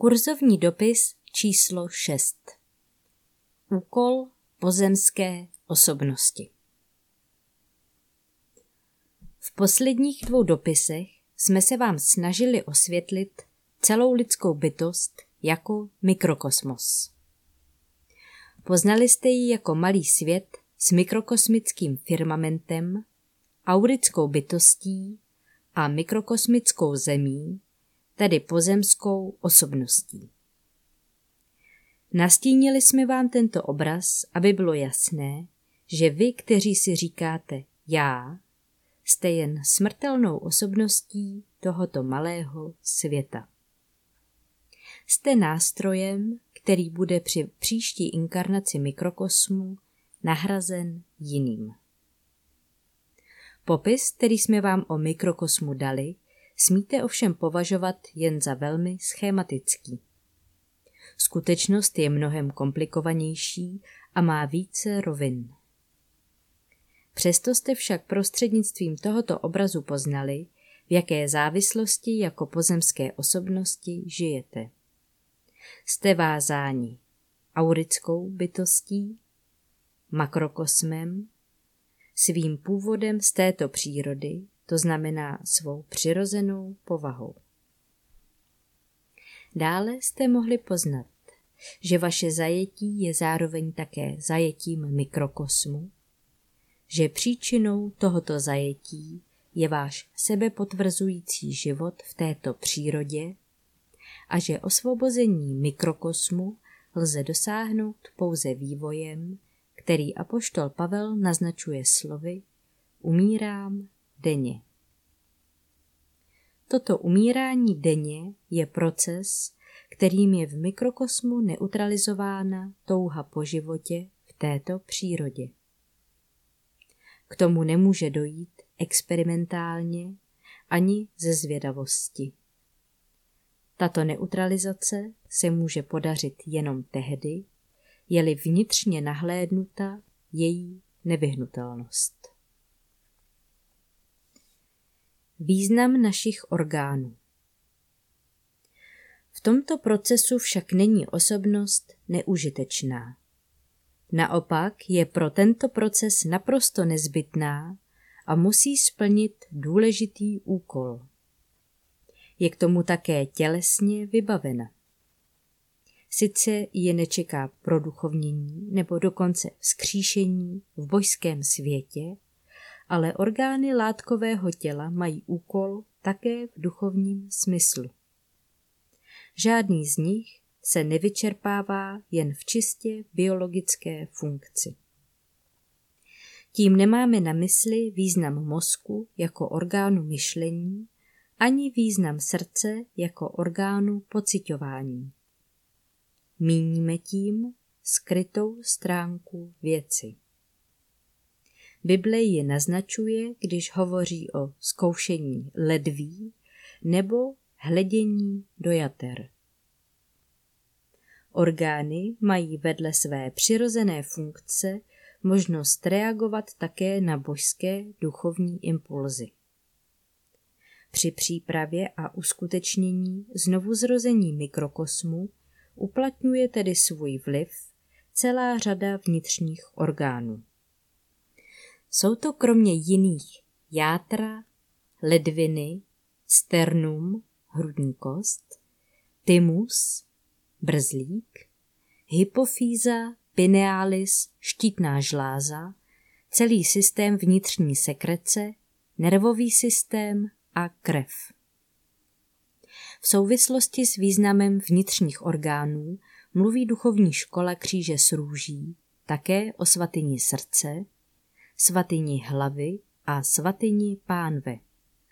Kurzovní dopis číslo 6 Úkol pozemské osobnosti V posledních dvou dopisech jsme se vám snažili osvětlit celou lidskou bytost jako mikrokosmos. Poznali jste ji jako malý svět s mikrokosmickým firmamentem, aurickou bytostí a mikrokosmickou zemí, tedy pozemskou osobností. Nastínili jsme vám tento obraz, aby bylo jasné, že vy, kteří si říkáte já, jste jen smrtelnou osobností tohoto malého světa. Jste nástrojem, který bude při příští inkarnaci mikrokosmu nahrazen jiným. Popis, který jsme vám o mikrokosmu dali, smíte ovšem považovat jen za velmi schematický. Skutečnost je mnohem komplikovanější a má více rovin. Přesto jste však prostřednictvím tohoto obrazu poznali, v jaké závislosti jako pozemské osobnosti žijete. Jste vázáni aurickou bytostí, makrokosmem, svým původem z této přírody, to znamená svou přirozenou povahou. Dále jste mohli poznat, že vaše zajetí je zároveň také zajetím mikrokosmu, že příčinou tohoto zajetí je váš sebepotvrzující život v této přírodě a že osvobození mikrokosmu lze dosáhnout pouze vývojem, který apoštol Pavel naznačuje slovy umírám denně. Toto umírání denně je proces, kterým je v mikrokosmu neutralizována touha po životě v této přírodě. K tomu nemůže dojít experimentálně ani ze zvědavosti. Tato neutralizace se může podařit jenom tehdy, je-li vnitřně nahlédnuta její nevyhnutelnost. Význam našich orgánů V tomto procesu však není osobnost neužitečná. Naopak je pro tento proces naprosto nezbytná a musí splnit důležitý úkol. Je k tomu také tělesně vybavena. Sice je nečeká produchovnění nebo dokonce vzkříšení v božském světě, ale orgány látkového těla mají úkol také v duchovním smyslu. Žádný z nich se nevyčerpává jen v čistě biologické funkci. Tím nemáme na mysli význam mozku jako orgánu myšlení, ani význam srdce jako orgánu pocitování. Míníme tím skrytou stránku věci. Bible ji naznačuje, když hovoří o zkoušení ledví nebo hledění do jater. Orgány mají vedle své přirozené funkce možnost reagovat také na božské duchovní impulzy. Při přípravě a uskutečnění znovuzrození mikrokosmu uplatňuje tedy svůj vliv celá řada vnitřních orgánů. Jsou to kromě jiných játra, ledviny, sternum, hrudní kost, tymus, brzlík, hypofýza, pinealis, štítná žláza, celý systém vnitřní sekrece, nervový systém a krev. V souvislosti s významem vnitřních orgánů mluví duchovní škola kříže s růží také o svatyni srdce, svatyni hlavy a svatyni pánve,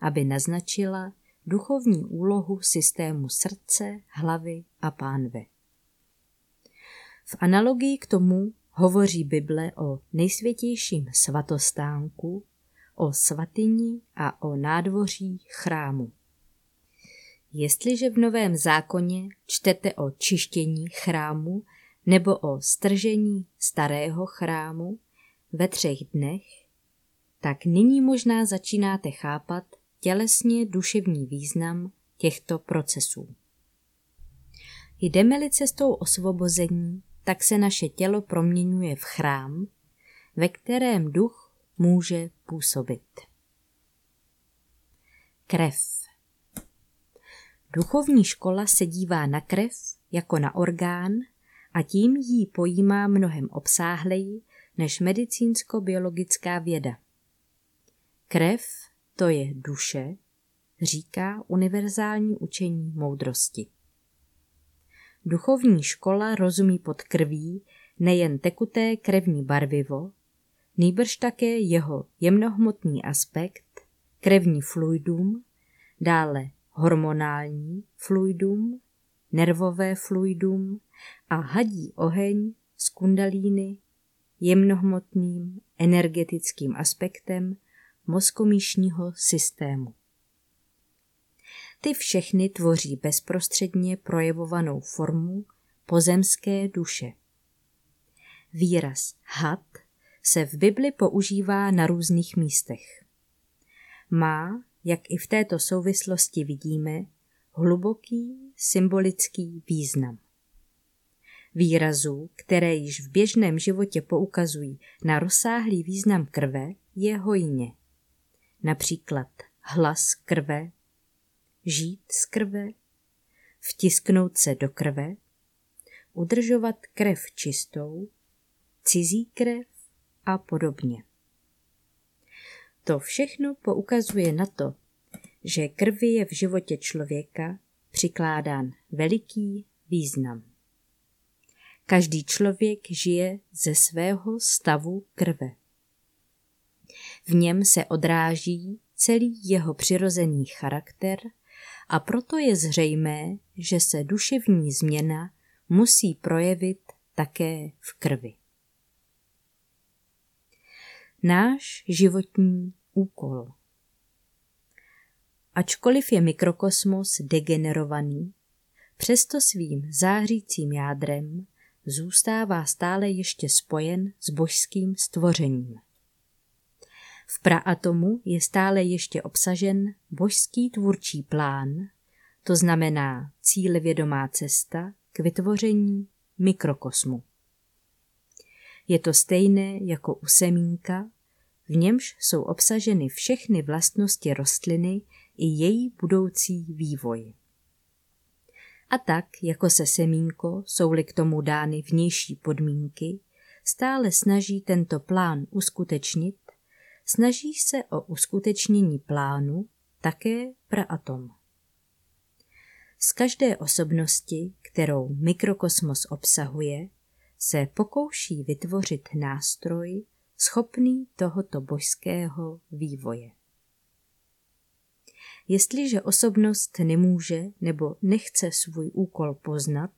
aby naznačila duchovní úlohu systému srdce, hlavy a pánve. V analogii k tomu hovoří Bible o nejsvětějším svatostánku, o svatyni a o nádvoří chrámu. Jestliže v Novém zákoně čtete o čištění chrámu nebo o stržení starého chrámu ve třech dnech, tak nyní možná začínáte chápat tělesně duševní význam těchto procesů. Jdeme-li cestou osvobození, tak se naše tělo proměňuje v chrám, ve kterém duch může působit. Krev. Duchovní škola se dívá na krev jako na orgán a tím jí pojímá mnohem obsáhleji než medicínsko-biologická věda. Krev to je duše, říká univerzální učení moudrosti. Duchovní škola rozumí pod krví nejen tekuté krevní barvivo, nýbrž také jeho jemnohmotný aspekt, krevní fluidum, dále hormonální fluidum, nervové fluidum a hadí oheň z kundalíny jemnohmotným energetickým aspektem mozkomíšního systému. Ty všechny tvoří bezprostředně projevovanou formu pozemské duše. Výraz had se v Bibli používá na různých místech. Má, jak i v této souvislosti vidíme, hluboký symbolický význam. Výrazů, které již v běžném životě poukazují na rozsáhlý význam krve, je hojně. Například hlas krve, žít z krve, vtisknout se do krve, udržovat krev čistou, cizí krev a podobně. To všechno poukazuje na to, že krvi je v životě člověka přikládán veliký význam. Každý člověk žije ze svého stavu krve. V něm se odráží celý jeho přirozený charakter a proto je zřejmé, že se duševní změna musí projevit také v krvi. Náš životní úkol. Ačkoliv je mikrokosmos degenerovaný, přesto svým zářícím jádrem zůstává stále ještě spojen s božským stvořením. V praatomu je stále ještě obsažen božský tvůrčí plán, to znamená cílevědomá cesta k vytvoření mikrokosmu. Je to stejné jako u semínka, v němž jsou obsaženy všechny vlastnosti rostliny i její budoucí vývoj. A tak, jako se semínko, jsou-li k tomu dány vnější podmínky, stále snaží tento plán uskutečnit, snaží se o uskutečnění plánu také praatom. Z každé osobnosti, kterou mikrokosmos obsahuje, se pokouší vytvořit nástroj schopný tohoto božského vývoje. Jestliže osobnost nemůže nebo nechce svůj úkol poznat,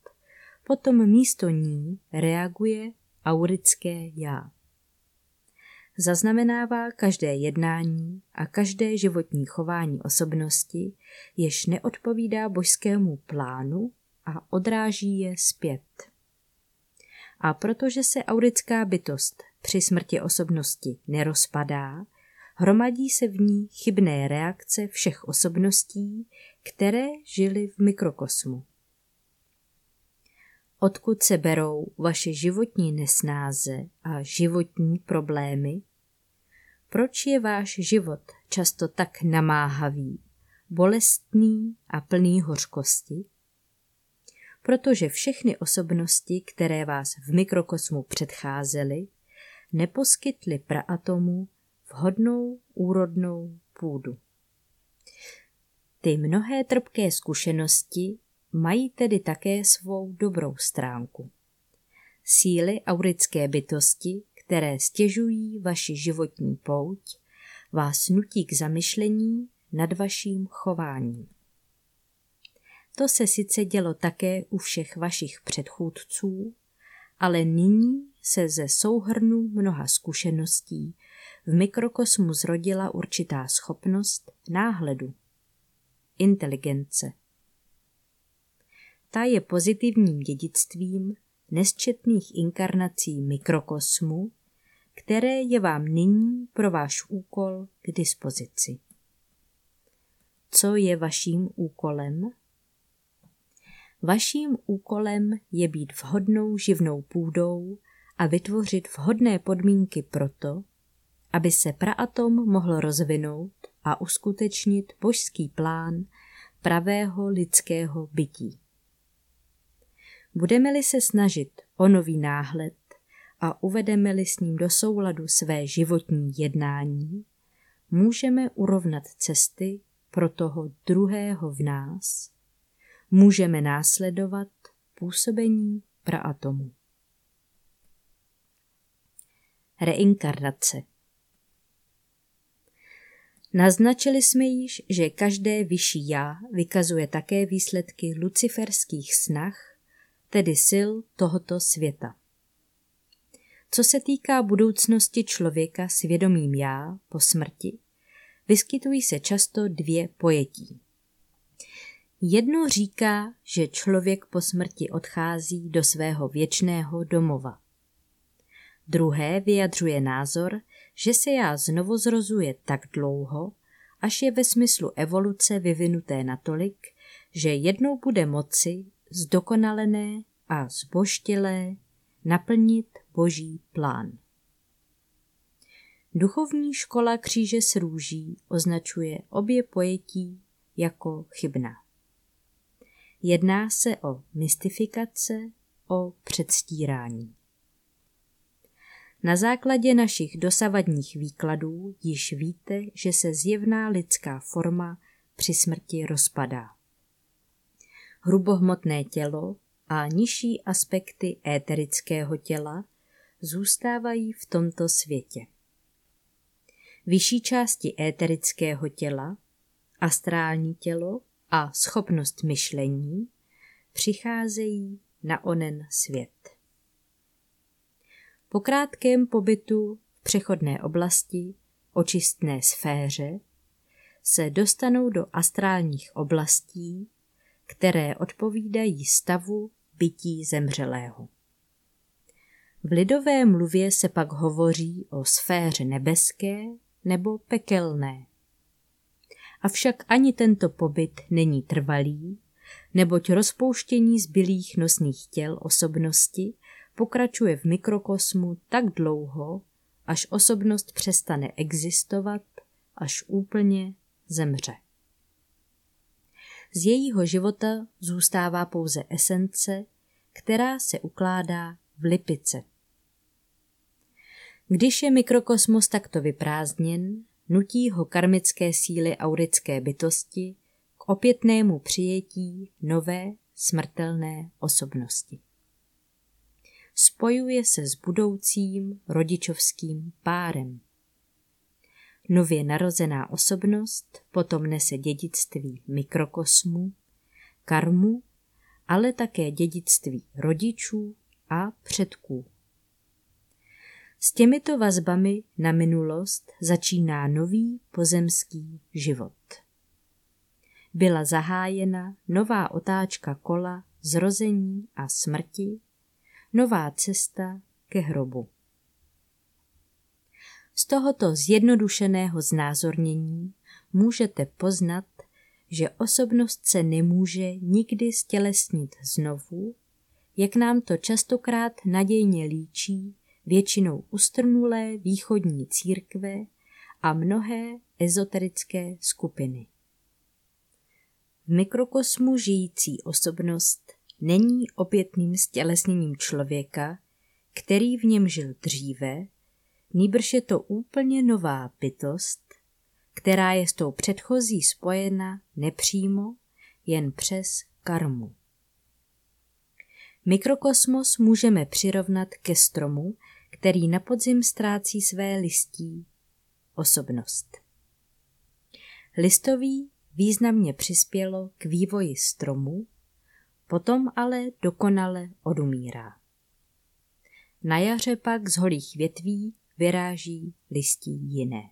potom místo ní reaguje aurické já. Zaznamenává každé jednání a každé životní chování osobnosti, jež neodpovídá božskému plánu a odráží je zpět. A protože se aurická bytost při smrti osobnosti nerozpadá, hromadí se v ní chybné reakce všech osobností, které žily v mikrokosmu. Odkud se berou vaše životní nesnáze a životní problémy? Proč je váš život často tak namáhavý, bolestný a plný hořkosti? Protože všechny osobnosti, které vás v mikrokosmu předcházely, neposkytly praatomu vhodnou úrodnou půdu. Ty mnohé trpké zkušenosti mají tedy také svou dobrou stránku. Síly aurické bytosti, které stěžují vaši životní pouť, vás nutí k zamyšlení nad vaším chováním. To se sice dělo také u všech vašich předchůdců, ale nyní se ze souhrnu mnoha zkušeností v mikrokosmu zrodila určitá schopnost náhledu, inteligence. Ta je pozitivním dědictvím nesčetných inkarnací mikrokosmu, které je vám nyní pro váš úkol k dispozici. Co je vaším úkolem? Vaším úkolem je být vhodnou živnou půdou a vytvořit vhodné podmínky pro to, aby se praatom mohl rozvinout a uskutečnit božský plán pravého lidského bytí. Budeme-li se snažit o nový náhled a uvedeme-li s ním do souladu své životní jednání, můžeme urovnat cesty pro toho druhého v nás, můžeme následovat působení praatomu. Reinkarnace Naznačili jsme již, že každé vyšší já vykazuje také výsledky luciferských snah, tedy sil tohoto světa. Co se týká budoucnosti člověka svědomím já po smrti, vyskytují se často dvě pojetí. Jedno říká, že člověk po smrti odchází do svého věčného domova. Druhé vyjadřuje názor, že se já znovu zrozuje tak dlouho, až je ve smyslu evoluce vyvinuté natolik, že jednou bude moci zdokonalené a zboštilé naplnit boží plán. Duchovní škola kříže s růží označuje obě pojetí jako chybná. Jedná se o mystifikace, o předstírání. Na základě našich dosavadních výkladů již víte, že se zjevná lidská forma při smrti rozpadá. Hrubohmotné tělo a nižší aspekty éterického těla zůstávají v tomto světě. Vyšší části éterického těla, astrální tělo a schopnost myšlení přicházejí na onen svět. Po krátkém pobytu v přechodné oblasti, očistné sféře, se dostanou do astrálních oblastí, které odpovídají stavu bytí zemřelého. V lidové mluvě se pak hovoří o sféře nebeské nebo pekelné. Avšak ani tento pobyt není trvalý, neboť rozpouštění zbylých nosných těl osobnosti pokračuje v mikrokosmu tak dlouho, až osobnost přestane existovat, až úplně zemře. Z jejího života zůstává pouze esence, která se ukládá v lipice. Když je mikrokosmos takto vyprázdněn, nutí ho karmické síly aurické bytosti k opětnému přijetí nové smrtelné osobnosti spojuje se s budoucím rodičovským párem. Nově narozená osobnost potom nese dědictví mikrokosmu, karmu, ale také dědictví rodičů a předků. S těmito vazbami na minulost začíná nový pozemský život. Byla zahájena nová otáčka kola zrození a smrti nová cesta ke hrobu. Z tohoto zjednodušeného znázornění můžete poznat, že osobnost se nemůže nikdy stělesnit znovu, jak nám to častokrát nadějně líčí většinou ustrnulé východní církve a mnohé ezoterické skupiny. V mikrokosmu žijící osobnost není opětným stělesněním člověka, který v něm žil dříve, nýbrž je to úplně nová bytost, která je s tou předchozí spojena nepřímo, jen přes karmu. Mikrokosmos můžeme přirovnat ke stromu, který na podzim ztrácí své listí, osobnost. Listový významně přispělo k vývoji stromu, potom ale dokonale odumírá. Na jaře pak z holých větví vyráží listí jiné.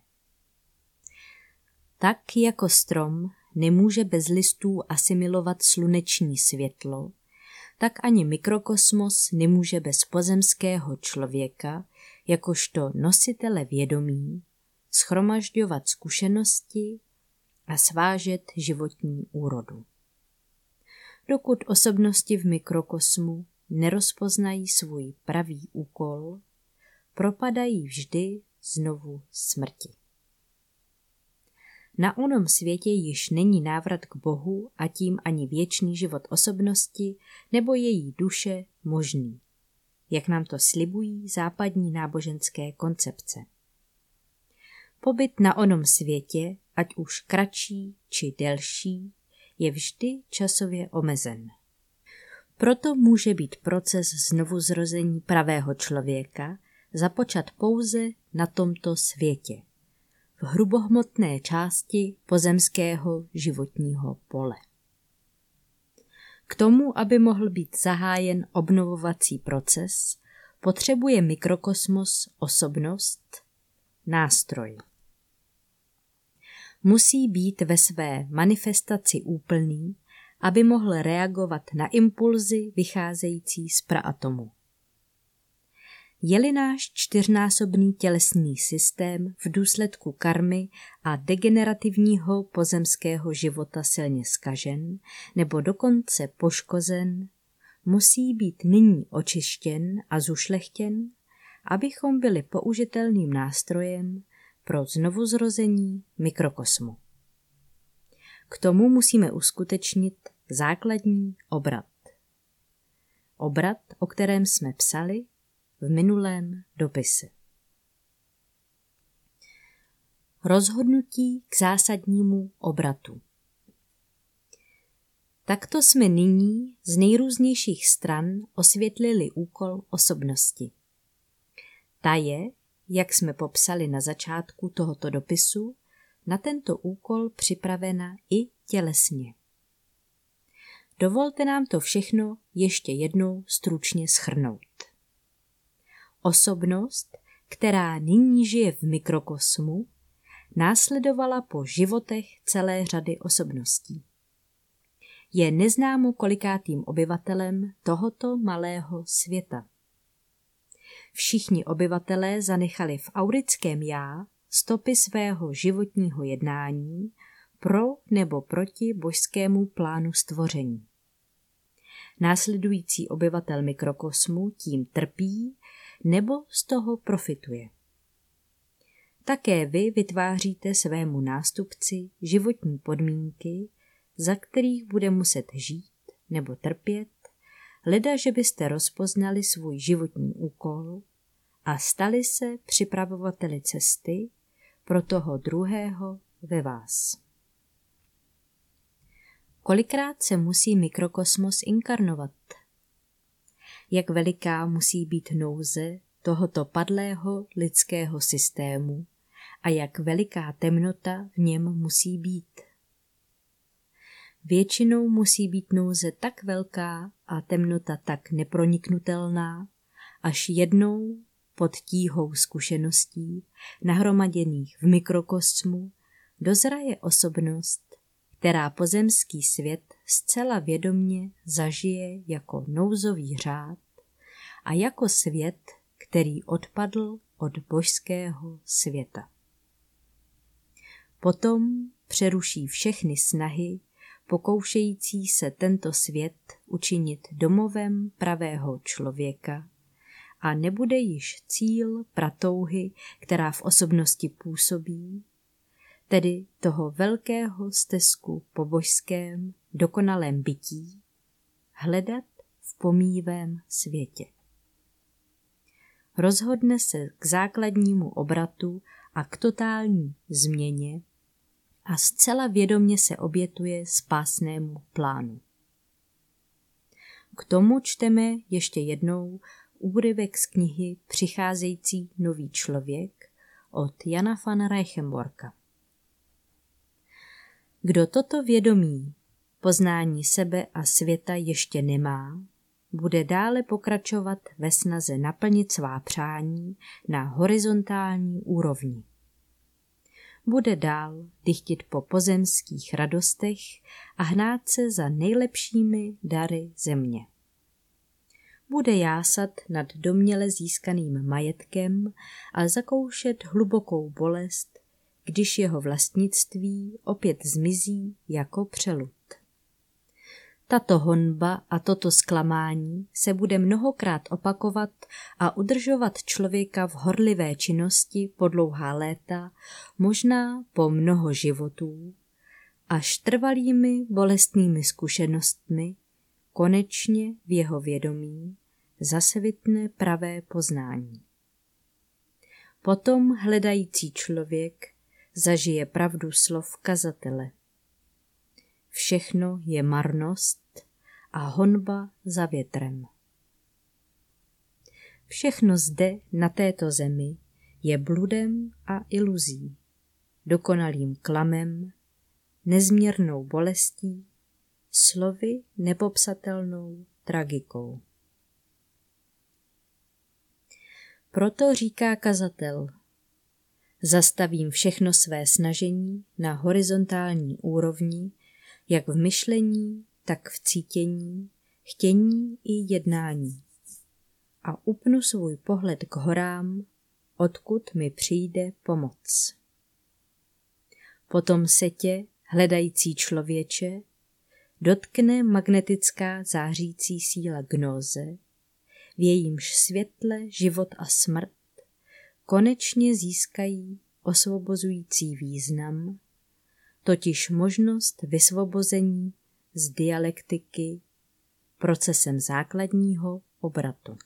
Tak jako strom nemůže bez listů asimilovat sluneční světlo, tak ani mikrokosmos nemůže bez pozemského člověka, jakožto nositele vědomí, schromažďovat zkušenosti a svážet životní úrodu. Dokud osobnosti v mikrokosmu nerozpoznají svůj pravý úkol, propadají vždy znovu smrti. Na onom světě již není návrat k Bohu a tím ani věčný život osobnosti nebo její duše možný, jak nám to slibují západní náboženské koncepce. Pobyt na onom světě, ať už kratší či delší, je vždy časově omezen. Proto může být proces znovuzrození pravého člověka započat pouze na tomto světě, v hrubohmotné části pozemského životního pole. K tomu, aby mohl být zahájen obnovovací proces, potřebuje mikrokosmos osobnost, nástroj. Musí být ve své manifestaci úplný, aby mohl reagovat na impulzy vycházející z praatomu. Je-li náš čtyřnásobný tělesný systém v důsledku karmy a degenerativního pozemského života silně skažen nebo dokonce poškozen, musí být nyní očištěn a zušlechtěn, abychom byli použitelným nástrojem pro znovuzrození mikrokosmu. K tomu musíme uskutečnit základní obrat. Obrat, o kterém jsme psali v minulém dopise. Rozhodnutí k zásadnímu obratu. Takto jsme nyní z nejrůznějších stran osvětlili úkol osobnosti. Ta je, jak jsme popsali na začátku tohoto dopisu, na tento úkol připravena i tělesně. Dovolte nám to všechno ještě jednou stručně schrnout. Osobnost, která nyní žije v mikrokosmu, následovala po životech celé řady osobností. Je neznámo kolikátým obyvatelem tohoto malého světa. Všichni obyvatelé zanechali v aurickém já stopy svého životního jednání pro nebo proti božskému plánu stvoření. Následující obyvatel mikrokosmu tím trpí nebo z toho profituje. Také vy vytváříte svému nástupci životní podmínky, za kterých bude muset žít nebo trpět, leda, že byste rozpoznali svůj životní úkol a stali se připravovateli cesty pro toho druhého ve vás. Kolikrát se musí mikrokosmos inkarnovat? Jak veliká musí být nouze tohoto padlého lidského systému a jak veliká temnota v něm musí být? Většinou musí být nouze tak velká a temnota tak neproniknutelná, až jednou pod tíhou zkušeností, nahromaděných v mikrokosmu, dozraje osobnost, která pozemský svět zcela vědomně zažije jako nouzový řád a jako svět, který odpadl od božského světa. Potom přeruší všechny snahy, pokoušející se tento svět učinit domovem pravého člověka a nebude již cíl pratouhy, která v osobnosti působí, tedy toho velkého stezku po božském dokonalém bytí, hledat v pomývém světě. Rozhodne se k základnímu obratu a k totální změně a zcela vědomně se obětuje spásnému plánu. K tomu čteme ještě jednou úryvek z knihy Přicházející nový člověk od Jana van Reichenborka. Kdo toto vědomí, poznání sebe a světa ještě nemá, bude dále pokračovat ve snaze naplnit svá přání na horizontální úrovni. Bude dál dychtit po pozemských radostech a hnát se za nejlepšími dary země bude jásat nad doměle získaným majetkem a zakoušet hlubokou bolest, když jeho vlastnictví opět zmizí jako přelud. Tato honba a toto zklamání se bude mnohokrát opakovat a udržovat člověka v horlivé činnosti po dlouhá léta, možná po mnoho životů, až trvalými bolestnými zkušenostmi konečně v jeho vědomí zasvitne pravé poznání. Potom hledající člověk zažije pravdu slov kazatele. Všechno je marnost a honba za větrem. Všechno zde na této zemi je bludem a iluzí, dokonalým klamem, nezměrnou bolestí, slovy nepopsatelnou tragikou. Proto říká kazatel, zastavím všechno své snažení na horizontální úrovni, jak v myšlení, tak v cítění, chtění i jednání. A upnu svůj pohled k horám, odkud mi přijde pomoc. Potom se tě, hledající člověče, dotkne magnetická zářící síla gnóze, v jejímž světle život a smrt konečně získají osvobozující význam, totiž možnost vysvobození z dialektiky procesem základního obratu.